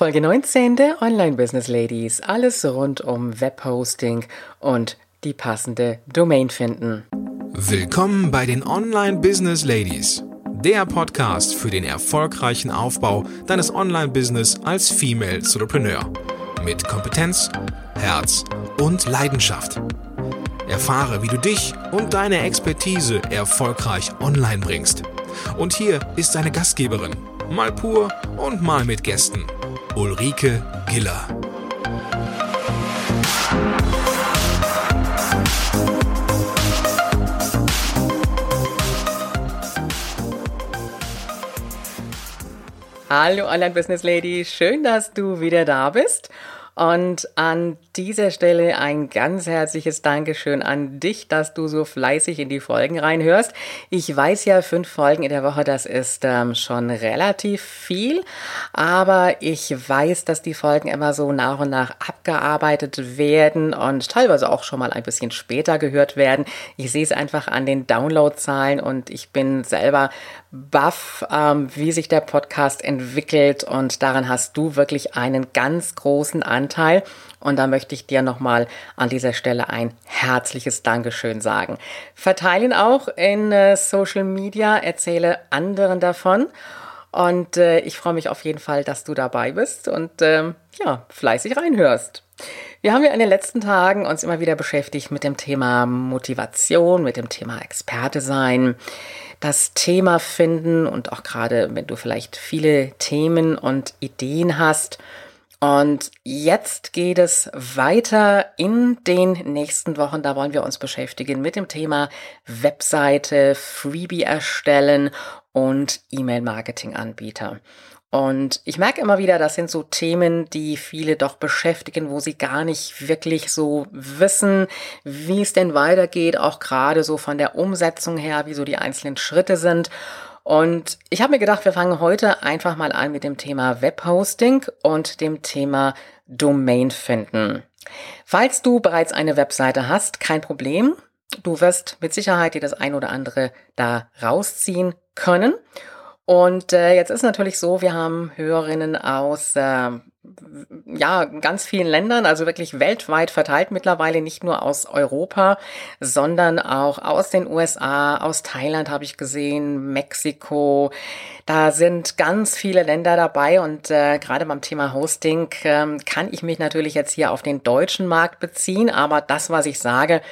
Folge 19 der Online Business Ladies. Alles rund um Webhosting und die passende Domain finden. Willkommen bei den Online Business Ladies. Der Podcast für den erfolgreichen Aufbau deines Online-Business als Female Entrepreneur. Mit Kompetenz, Herz und Leidenschaft. Erfahre, wie du dich und deine Expertise erfolgreich online bringst. Und hier ist deine Gastgeberin, mal pur und mal mit Gästen. Ulrike Giller. Hallo Online Business Lady, schön, dass du wieder da bist. Und an dieser Stelle ein ganz herzliches Dankeschön an dich, dass du so fleißig in die Folgen reinhörst. Ich weiß ja, fünf Folgen in der Woche, das ist ähm, schon relativ viel, aber ich weiß, dass die Folgen immer so nach und nach abgearbeitet werden und teilweise auch schon mal ein bisschen später gehört werden. Ich sehe es einfach an den Downloadzahlen und ich bin selber baff, ähm, wie sich der Podcast entwickelt und daran hast du wirklich einen ganz großen Anteil. Und da möchte ich dir nochmal an dieser Stelle ein herzliches Dankeschön sagen. Verteilen auch in äh, Social Media, erzähle anderen davon. Und äh, ich freue mich auf jeden Fall, dass du dabei bist und ähm, ja, fleißig reinhörst. Wir haben ja in den letzten Tagen uns immer wieder beschäftigt mit dem Thema Motivation, mit dem Thema Experte sein das Thema finden und auch gerade, wenn du vielleicht viele Themen und Ideen hast. Und jetzt geht es weiter in den nächsten Wochen. Da wollen wir uns beschäftigen mit dem Thema Webseite, Freebie erstellen und E-Mail-Marketing-Anbieter. Und ich merke immer wieder, das sind so Themen, die viele doch beschäftigen, wo sie gar nicht wirklich so wissen, wie es denn weitergeht, auch gerade so von der Umsetzung her, wie so die einzelnen Schritte sind. Und ich habe mir gedacht, wir fangen heute einfach mal an mit dem Thema Webhosting und dem Thema Domain finden. Falls du bereits eine Webseite hast, kein Problem. Du wirst mit Sicherheit dir das ein oder andere da rausziehen können. Und äh, jetzt ist natürlich so, wir haben Hörerinnen aus äh, ja ganz vielen Ländern, also wirklich weltweit verteilt mittlerweile, nicht nur aus Europa, sondern auch aus den USA, aus Thailand habe ich gesehen, Mexiko. Da sind ganz viele Länder dabei und äh, gerade beim Thema Hosting äh, kann ich mich natürlich jetzt hier auf den deutschen Markt beziehen, aber das, was ich sage,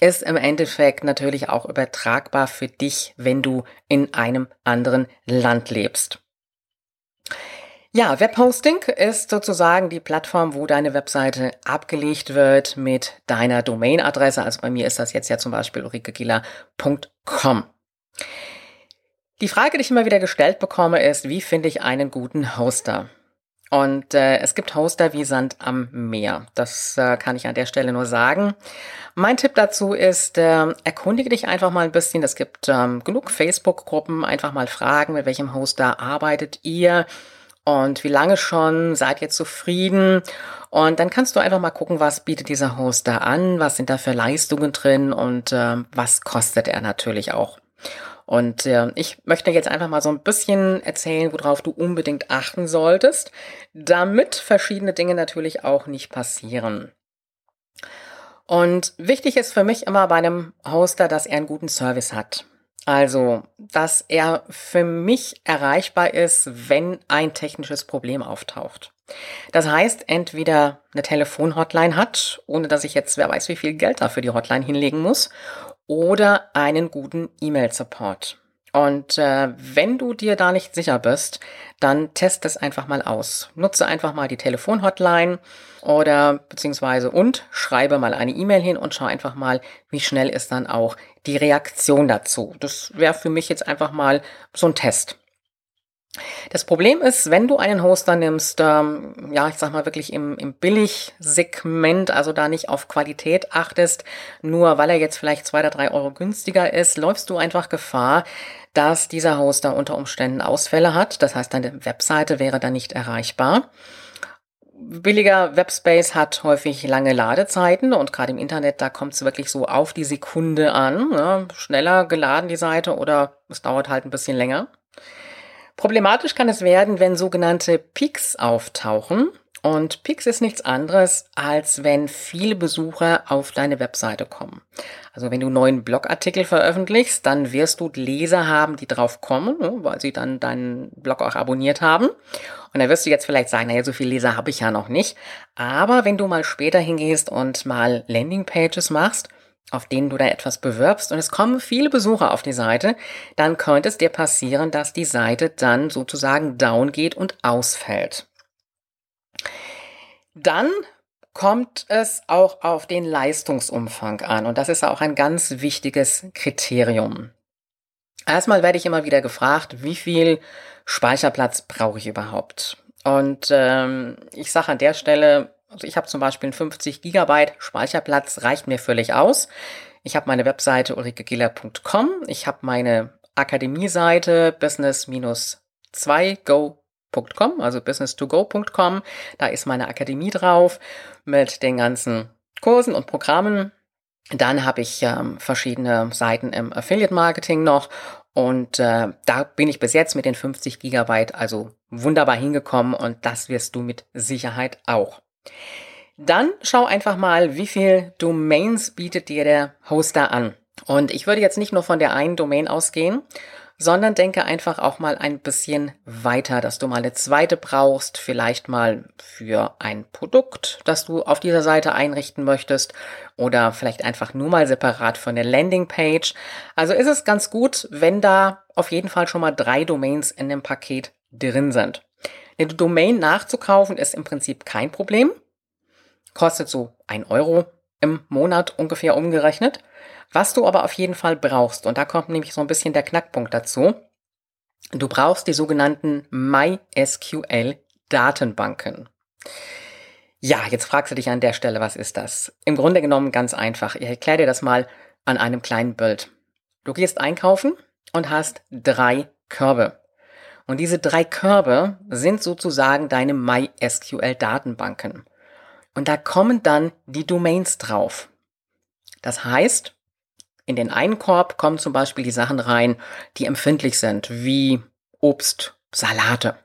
ist im Endeffekt natürlich auch übertragbar für dich, wenn du in einem anderen Land lebst. Ja, Webhosting ist sozusagen die Plattform, wo deine Webseite abgelegt wird mit deiner Domainadresse. Also bei mir ist das jetzt ja zum Beispiel ulrikegila.com. Die Frage, die ich immer wieder gestellt bekomme, ist, wie finde ich einen guten Hoster? Und äh, es gibt Hoster wie Sand am Meer. Das äh, kann ich an der Stelle nur sagen. Mein Tipp dazu ist, äh, erkundige dich einfach mal ein bisschen. Es gibt ähm, genug Facebook-Gruppen. Einfach mal fragen, mit welchem Hoster arbeitet ihr und wie lange schon, seid ihr zufrieden? Und dann kannst du einfach mal gucken, was bietet dieser Hoster an, was sind da für Leistungen drin und äh, was kostet er natürlich auch. Und äh, ich möchte jetzt einfach mal so ein bisschen erzählen, worauf du unbedingt achten solltest, damit verschiedene Dinge natürlich auch nicht passieren. Und wichtig ist für mich immer bei einem Hoster, dass er einen guten Service hat. Also, dass er für mich erreichbar ist, wenn ein technisches Problem auftaucht. Das heißt, entweder eine Telefonhotline hat, ohne dass ich jetzt wer weiß wie viel Geld dafür die Hotline hinlegen muss, oder einen guten E-Mail-Support. Und äh, wenn du dir da nicht sicher bist, dann test es einfach mal aus. Nutze einfach mal die Telefonhotline oder beziehungsweise und schreibe mal eine E-Mail hin und schau einfach mal, wie schnell ist dann auch die Reaktion dazu. Das wäre für mich jetzt einfach mal so ein Test. Das Problem ist, wenn du einen Hoster nimmst, ähm, ja, ich sag mal wirklich im, im Billigsegment, also da nicht auf Qualität achtest, nur weil er jetzt vielleicht zwei oder drei Euro günstiger ist, läufst du einfach Gefahr, dass dieser Hoster unter Umständen Ausfälle hat. Das heißt, deine Webseite wäre dann nicht erreichbar. Billiger Webspace hat häufig lange Ladezeiten und gerade im Internet, da kommt es wirklich so auf die Sekunde an. Ne? Schneller geladen die Seite oder es dauert halt ein bisschen länger. Problematisch kann es werden, wenn sogenannte Peaks auftauchen. Und Peaks ist nichts anderes, als wenn viele Besucher auf deine Webseite kommen. Also wenn du neuen Blogartikel veröffentlichst, dann wirst du Leser haben, die drauf kommen, ne, weil sie dann deinen Blog auch abonniert haben. Und da wirst du jetzt vielleicht sagen, naja, so viele Leser habe ich ja noch nicht. Aber wenn du mal später hingehst und mal Landingpages machst, auf denen du da etwas bewirbst und es kommen viele Besucher auf die Seite, dann könnte es dir passieren, dass die Seite dann sozusagen down geht und ausfällt. Dann kommt es auch auf den Leistungsumfang an und das ist auch ein ganz wichtiges Kriterium. Erstmal werde ich immer wieder gefragt, wie viel Speicherplatz brauche ich überhaupt? Und ähm, ich sage an der Stelle, also ich habe zum Beispiel einen 50 Gigabyte Speicherplatz, reicht mir völlig aus. Ich habe meine Webseite ulrikegiller.com, ich habe meine Akademie-Seite business-2go business2go.com, also business2go.com. Da ist meine Akademie drauf mit den ganzen Kursen und Programmen. Dann habe ich ähm, verschiedene Seiten im Affiliate Marketing noch und äh, da bin ich bis jetzt mit den 50 Gigabyte also wunderbar hingekommen und das wirst du mit Sicherheit auch. Dann schau einfach mal, wie viel Domains bietet dir der Hoster an. Und ich würde jetzt nicht nur von der einen Domain ausgehen, sondern denke einfach auch mal ein bisschen weiter, dass du mal eine zweite brauchst, vielleicht mal für ein Produkt, das du auf dieser Seite einrichten möchtest oder vielleicht einfach nur mal separat von der Landingpage. Also ist es ganz gut, wenn da auf jeden Fall schon mal drei Domains in dem Paket drin sind. Eine Domain nachzukaufen ist im Prinzip kein Problem. Kostet so ein Euro im Monat ungefähr umgerechnet. Was du aber auf jeden Fall brauchst, und da kommt nämlich so ein bisschen der Knackpunkt dazu, du brauchst die sogenannten MySQL Datenbanken. Ja, jetzt fragst du dich an der Stelle, was ist das? Im Grunde genommen ganz einfach. Ich erkläre dir das mal an einem kleinen Bild. Du gehst einkaufen und hast drei Körbe. Und diese drei Körbe sind sozusagen deine MySQL Datenbanken. Und da kommen dann die Domains drauf. Das heißt, in den einen Korb kommen zum Beispiel die Sachen rein, die empfindlich sind, wie Obst, Salate.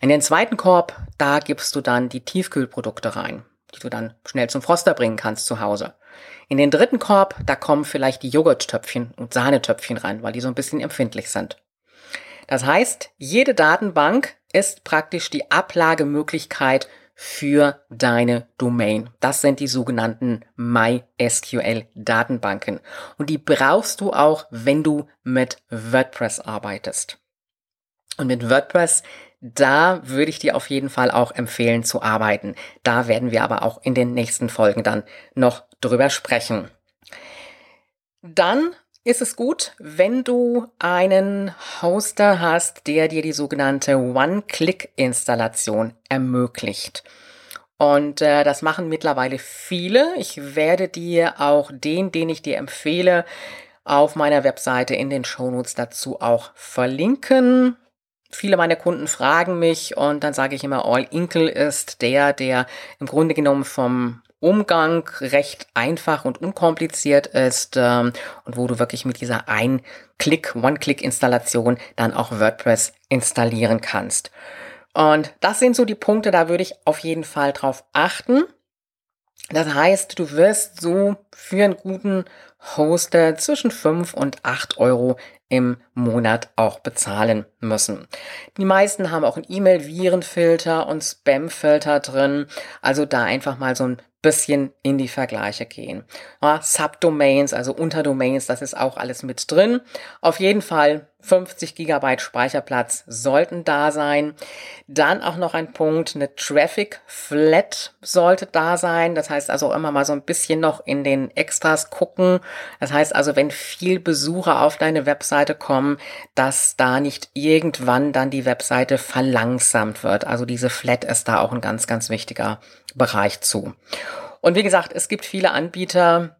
In den zweiten Korb, da gibst du dann die Tiefkühlprodukte rein, die du dann schnell zum Froster bringen kannst zu Hause. In den dritten Korb, da kommen vielleicht die Joghurttöpfchen und Sahnetöpfchen rein, weil die so ein bisschen empfindlich sind. Das heißt, jede Datenbank ist praktisch die Ablagemöglichkeit für deine Domain. Das sind die sogenannten MySQL Datenbanken. Und die brauchst du auch, wenn du mit WordPress arbeitest. Und mit WordPress, da würde ich dir auf jeden Fall auch empfehlen zu arbeiten. Da werden wir aber auch in den nächsten Folgen dann noch drüber sprechen. Dann ist es gut, wenn du einen Hoster hast, der dir die sogenannte One-Click-Installation ermöglicht. Und äh, das machen mittlerweile viele. Ich werde dir auch den, den ich dir empfehle, auf meiner Webseite in den Shownotes dazu auch verlinken. Viele meiner Kunden fragen mich und dann sage ich immer, All Inkle ist der, der im Grunde genommen vom Umgang recht einfach und unkompliziert ist ähm, und wo du wirklich mit dieser Ein-Klick, One-Click-Installation dann auch WordPress installieren kannst. Und das sind so die Punkte, da würde ich auf jeden Fall drauf achten. Das heißt, du wirst so für einen guten Hoster zwischen 5 und 8 Euro im Monat auch bezahlen müssen. Die meisten haben auch einen E-Mail-Virenfilter und Spam-Filter drin. Also da einfach mal so ein bisschen in die Vergleiche gehen. Ja, Subdomains, also Unterdomains, das ist auch alles mit drin. Auf jeden Fall 50 Gigabyte Speicherplatz sollten da sein. Dann auch noch ein Punkt, eine Traffic Flat sollte da sein. Das heißt also immer mal so ein bisschen noch in den Extras gucken. Das heißt also, wenn viel Besucher auf deine Webseite kommen, dass da nicht irgendwann dann die Webseite verlangsamt wird. Also diese Flat ist da auch ein ganz, ganz wichtiger Bereich zu. Und wie gesagt, es gibt viele Anbieter,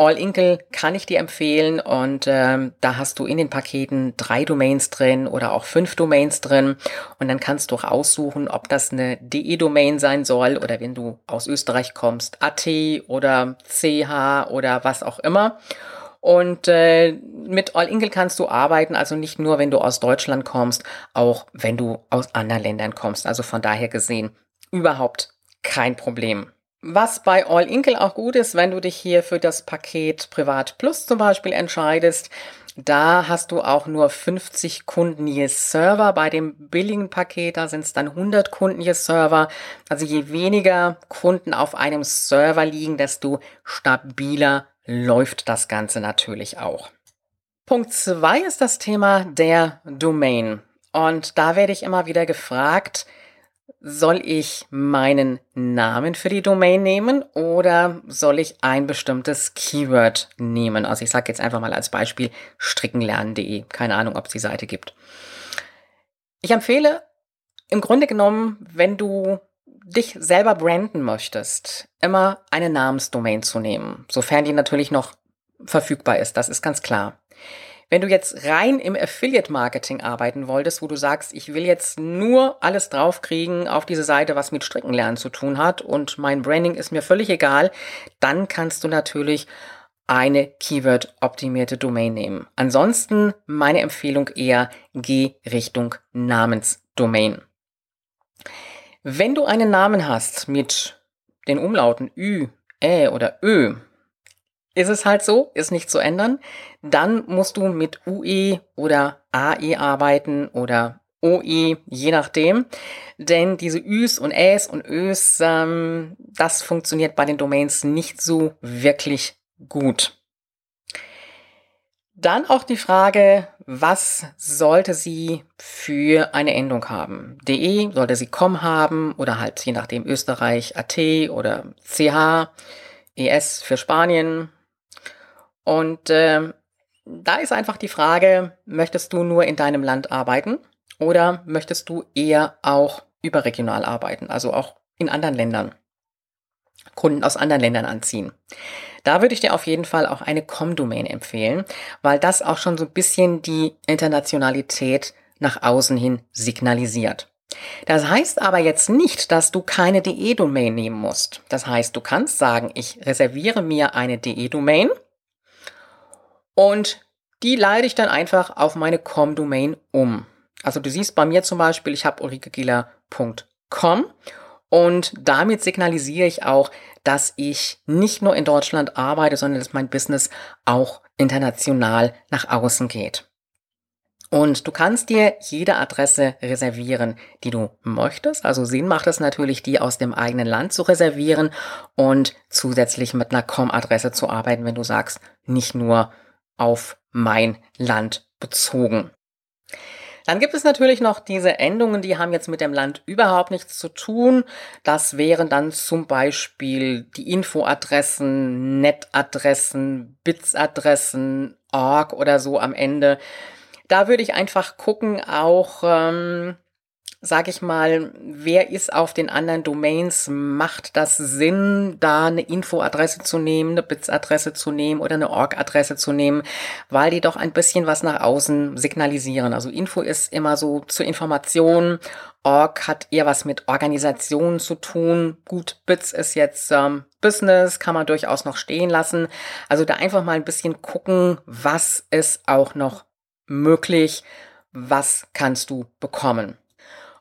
All Inkle kann ich dir empfehlen und ähm, da hast du in den Paketen drei Domains drin oder auch fünf Domains drin und dann kannst du auch aussuchen, ob das eine DE-Domain sein soll oder wenn du aus Österreich kommst, AT oder CH oder was auch immer. Und äh, mit All Ingle kannst du arbeiten, also nicht nur, wenn du aus Deutschland kommst, auch wenn du aus anderen Ländern kommst. Also von daher gesehen überhaupt kein Problem. Was bei All Inkle auch gut ist, wenn du dich hier für das Paket Privat Plus zum Beispiel entscheidest, da hast du auch nur 50 Kunden je Server. Bei dem billigen Paket, da sind es dann 100 Kunden je Server. Also je weniger Kunden auf einem Server liegen, desto stabiler läuft das Ganze natürlich auch. Punkt zwei ist das Thema der Domain. Und da werde ich immer wieder gefragt, soll ich meinen Namen für die Domain nehmen oder soll ich ein bestimmtes Keyword nehmen? Also ich sage jetzt einfach mal als Beispiel strickenlernen.de. Keine Ahnung, ob es die Seite gibt. Ich empfehle im Grunde genommen, wenn du dich selber branden möchtest, immer eine Namensdomain zu nehmen, sofern die natürlich noch verfügbar ist. Das ist ganz klar. Wenn du jetzt rein im Affiliate-Marketing arbeiten wolltest, wo du sagst, ich will jetzt nur alles draufkriegen auf diese Seite, was mit Strickenlernen zu tun hat und mein Branding ist mir völlig egal, dann kannst du natürlich eine Keyword-optimierte Domain nehmen. Ansonsten meine Empfehlung eher, geh Richtung Namensdomain. Wenn du einen Namen hast mit den Umlauten Ü, Ä oder Ö, ist es halt so, ist nicht zu ändern. Dann musst du mit UE oder AE arbeiten oder OE, je nachdem. Denn diese Üs und Äs und Ös, ähm, das funktioniert bei den Domains nicht so wirklich gut. Dann auch die Frage, was sollte sie für eine Endung haben? DE, sollte sie COM haben oder halt je nachdem Österreich AT oder CH, ES für Spanien, und äh, da ist einfach die Frage, möchtest du nur in deinem Land arbeiten oder möchtest du eher auch überregional arbeiten, also auch in anderen Ländern, Kunden aus anderen Ländern anziehen. Da würde ich dir auf jeden Fall auch eine Com-Domain empfehlen, weil das auch schon so ein bisschen die Internationalität nach außen hin signalisiert. Das heißt aber jetzt nicht, dass du keine DE-Domain nehmen musst. Das heißt, du kannst sagen, ich reserviere mir eine DE-Domain und die leite ich dann einfach auf meine Com-Domain um. Also du siehst bei mir zum Beispiel, ich habe ulrikegieler.com und damit signalisiere ich auch, dass ich nicht nur in Deutschland arbeite, sondern dass mein Business auch international nach außen geht. Und du kannst dir jede Adresse reservieren, die du möchtest. Also Sinn macht es natürlich, die aus dem eigenen Land zu reservieren und zusätzlich mit einer Com-Adresse zu arbeiten, wenn du sagst, nicht nur auf mein Land bezogen. Dann gibt es natürlich noch diese Endungen, die haben jetzt mit dem Land überhaupt nichts zu tun. Das wären dann zum Beispiel die Infoadressen, Netadressen, Bitsadressen, org oder so am Ende. Da würde ich einfach gucken, auch ähm, sag ich mal, wer ist auf den anderen Domains? Macht das Sinn, da eine Infoadresse zu nehmen, eine Bits-Adresse zu nehmen oder eine Org-Adresse zu nehmen, weil die doch ein bisschen was nach außen signalisieren. Also Info ist immer so zur Information. Org hat eher was mit Organisation zu tun. Gut, Bits ist jetzt ähm, Business, kann man durchaus noch stehen lassen. Also da einfach mal ein bisschen gucken, was ist auch noch möglich, was kannst du bekommen.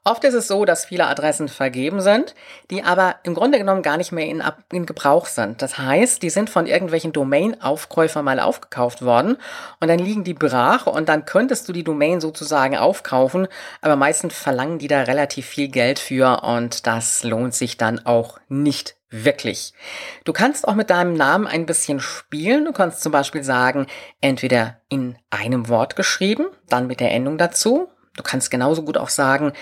Oft ist es so, dass viele Adressen vergeben sind, die aber im Grunde genommen gar nicht mehr in, in Gebrauch sind. Das heißt, die sind von irgendwelchen Domain-Aufkäufern mal aufgekauft worden und dann liegen die brach und dann könntest du die Domain sozusagen aufkaufen, aber meistens verlangen die da relativ viel Geld für und das lohnt sich dann auch nicht wirklich. Du kannst auch mit deinem Namen ein bisschen spielen. Du kannst zum Beispiel sagen, entweder in einem Wort geschrieben, dann mit der Endung dazu Du kannst genauso gut auch sagen,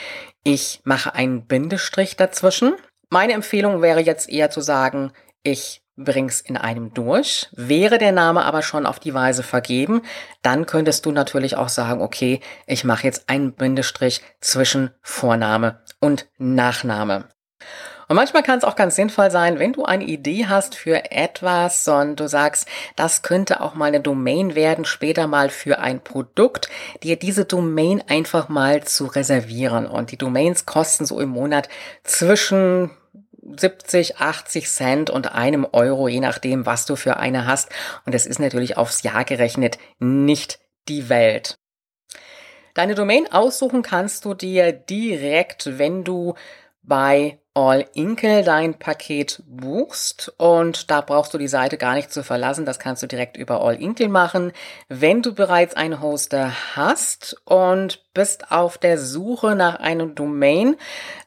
ich mache einen Bindestrich dazwischen. Meine Empfehlung wäre jetzt eher zu sagen, ich bring's in einem durch. Wäre der Name aber schon auf die Weise vergeben, dann könntest du natürlich auch sagen, okay, ich mache jetzt einen Bindestrich zwischen Vorname und Nachname. Und manchmal kann es auch ganz sinnvoll sein, wenn du eine Idee hast für etwas und du sagst, das könnte auch mal eine Domain werden, später mal für ein Produkt, dir diese Domain einfach mal zu reservieren. Und die Domains kosten so im Monat zwischen 70, 80 Cent und einem Euro, je nachdem, was du für eine hast. Und das ist natürlich aufs Jahr gerechnet nicht die Welt. Deine Domain aussuchen kannst du dir direkt, wenn du bei All Inkle dein Paket buchst und da brauchst du die Seite gar nicht zu verlassen. Das kannst du direkt über All Inkle machen. Wenn du bereits einen Hoster hast und bist auf der Suche nach einem Domain,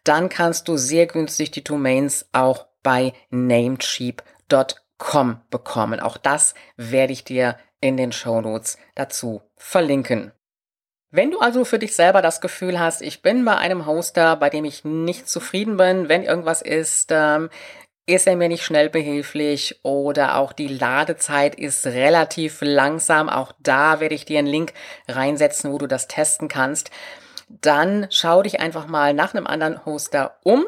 dann kannst du sehr günstig die Domains auch bei Namecheap.com bekommen. Auch das werde ich dir in den Show Notes dazu verlinken. Wenn du also für dich selber das Gefühl hast, ich bin bei einem Hoster, bei dem ich nicht zufrieden bin, wenn irgendwas ist, ähm, ist er mir nicht schnell behilflich oder auch die Ladezeit ist relativ langsam, auch da werde ich dir einen Link reinsetzen, wo du das testen kannst, dann schau dich einfach mal nach einem anderen Hoster um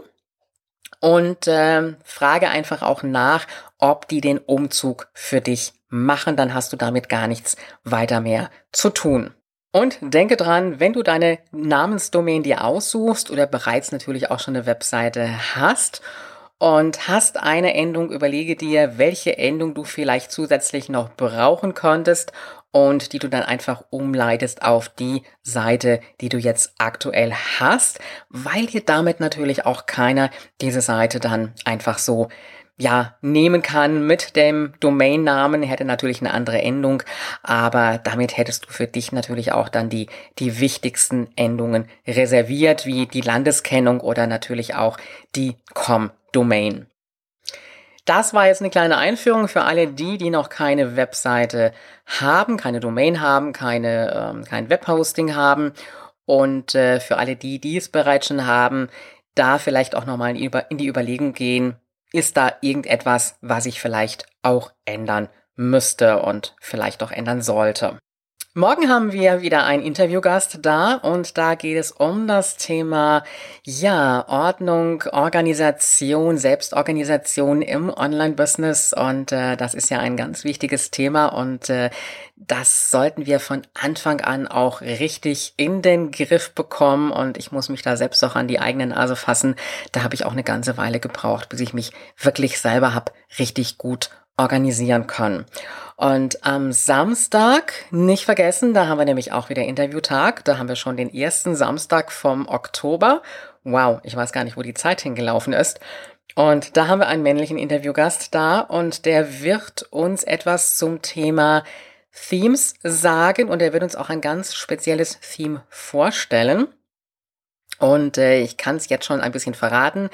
und äh, frage einfach auch nach, ob die den Umzug für dich machen, dann hast du damit gar nichts weiter mehr zu tun. Und denke dran, wenn du deine Namensdomain dir aussuchst oder bereits natürlich auch schon eine Webseite hast und hast eine Endung, überlege dir, welche Endung du vielleicht zusätzlich noch brauchen könntest und die du dann einfach umleitest auf die Seite, die du jetzt aktuell hast, weil dir damit natürlich auch keiner diese Seite dann einfach so ja, nehmen kann mit dem Domainnamen, hätte natürlich eine andere Endung, aber damit hättest du für dich natürlich auch dann die, die wichtigsten Endungen reserviert, wie die Landeskennung oder natürlich auch die Com-Domain. Das war jetzt eine kleine Einführung für alle die, die noch keine Webseite haben, keine Domain haben, keine, ähm, kein Webhosting haben und äh, für alle die, die es bereits schon haben, da vielleicht auch nochmal in die Überlegung gehen, ist da irgendetwas, was ich vielleicht auch ändern müsste und vielleicht auch ändern sollte. Morgen haben wir wieder einen Interviewgast da und da geht es um das Thema, ja, Ordnung, Organisation, Selbstorganisation im Online-Business und äh, das ist ja ein ganz wichtiges Thema und äh, das sollten wir von Anfang an auch richtig in den Griff bekommen und ich muss mich da selbst auch an die eigene Nase fassen. Da habe ich auch eine ganze Weile gebraucht, bis ich mich wirklich selber habe richtig gut organisieren können. Und am Samstag, nicht vergessen, da haben wir nämlich auch wieder Interviewtag. Da haben wir schon den ersten Samstag vom Oktober. Wow, ich weiß gar nicht, wo die Zeit hingelaufen ist. Und da haben wir einen männlichen Interviewgast da und der wird uns etwas zum Thema Themes sagen und er wird uns auch ein ganz spezielles Theme vorstellen. Und äh, ich kann es jetzt schon ein bisschen verraten.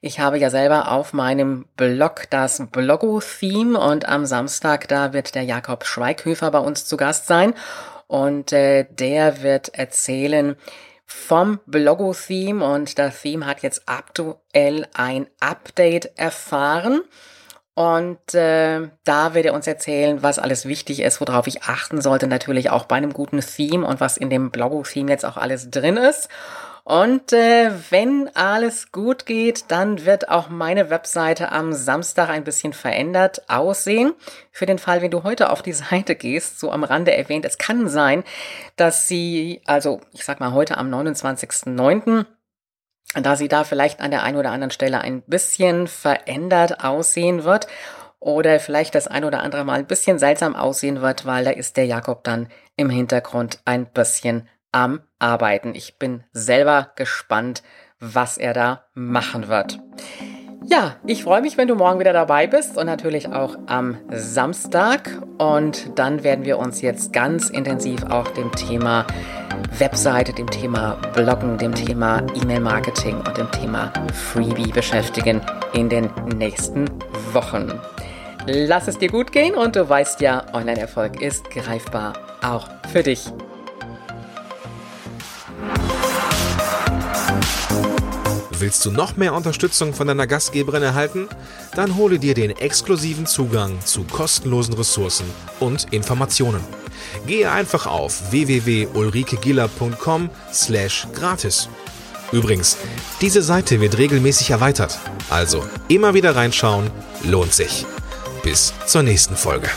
Ich habe ja selber auf meinem Blog das Blogo-Theme und am Samstag, da wird der Jakob Schweighöfer bei uns zu Gast sein. Und äh, der wird erzählen vom Blogo-Theme und das Theme hat jetzt aktuell ein Update erfahren. Und äh, da wird er uns erzählen, was alles wichtig ist, worauf ich achten sollte, natürlich auch bei einem guten Theme und was in dem Blogo-Theme jetzt auch alles drin ist. Und äh, wenn alles gut geht, dann wird auch meine Webseite am Samstag ein bisschen verändert aussehen. Für den Fall, wenn du heute auf die Seite gehst, so am Rande erwähnt, es kann sein, dass sie, also ich sag mal heute am 29.09., da sie da vielleicht an der einen oder anderen Stelle ein bisschen verändert aussehen wird oder vielleicht das ein oder andere Mal ein bisschen seltsam aussehen wird, weil da ist der Jakob dann im Hintergrund ein bisschen am Arbeiten. Ich bin selber gespannt, was er da machen wird. Ja, ich freue mich, wenn du morgen wieder dabei bist und natürlich auch am Samstag. Und dann werden wir uns jetzt ganz intensiv auch dem Thema Webseite, dem Thema Bloggen, dem Thema E-Mail-Marketing und dem Thema Freebie beschäftigen in den nächsten Wochen. Lass es dir gut gehen und du weißt ja, Online-Erfolg ist greifbar auch für dich. Willst du noch mehr Unterstützung von deiner Gastgeberin erhalten? Dann hole dir den exklusiven Zugang zu kostenlosen Ressourcen und Informationen. Gehe einfach auf www.ulrikegiller.com slash gratis. Übrigens, diese Seite wird regelmäßig erweitert, also immer wieder reinschauen, lohnt sich. Bis zur nächsten Folge.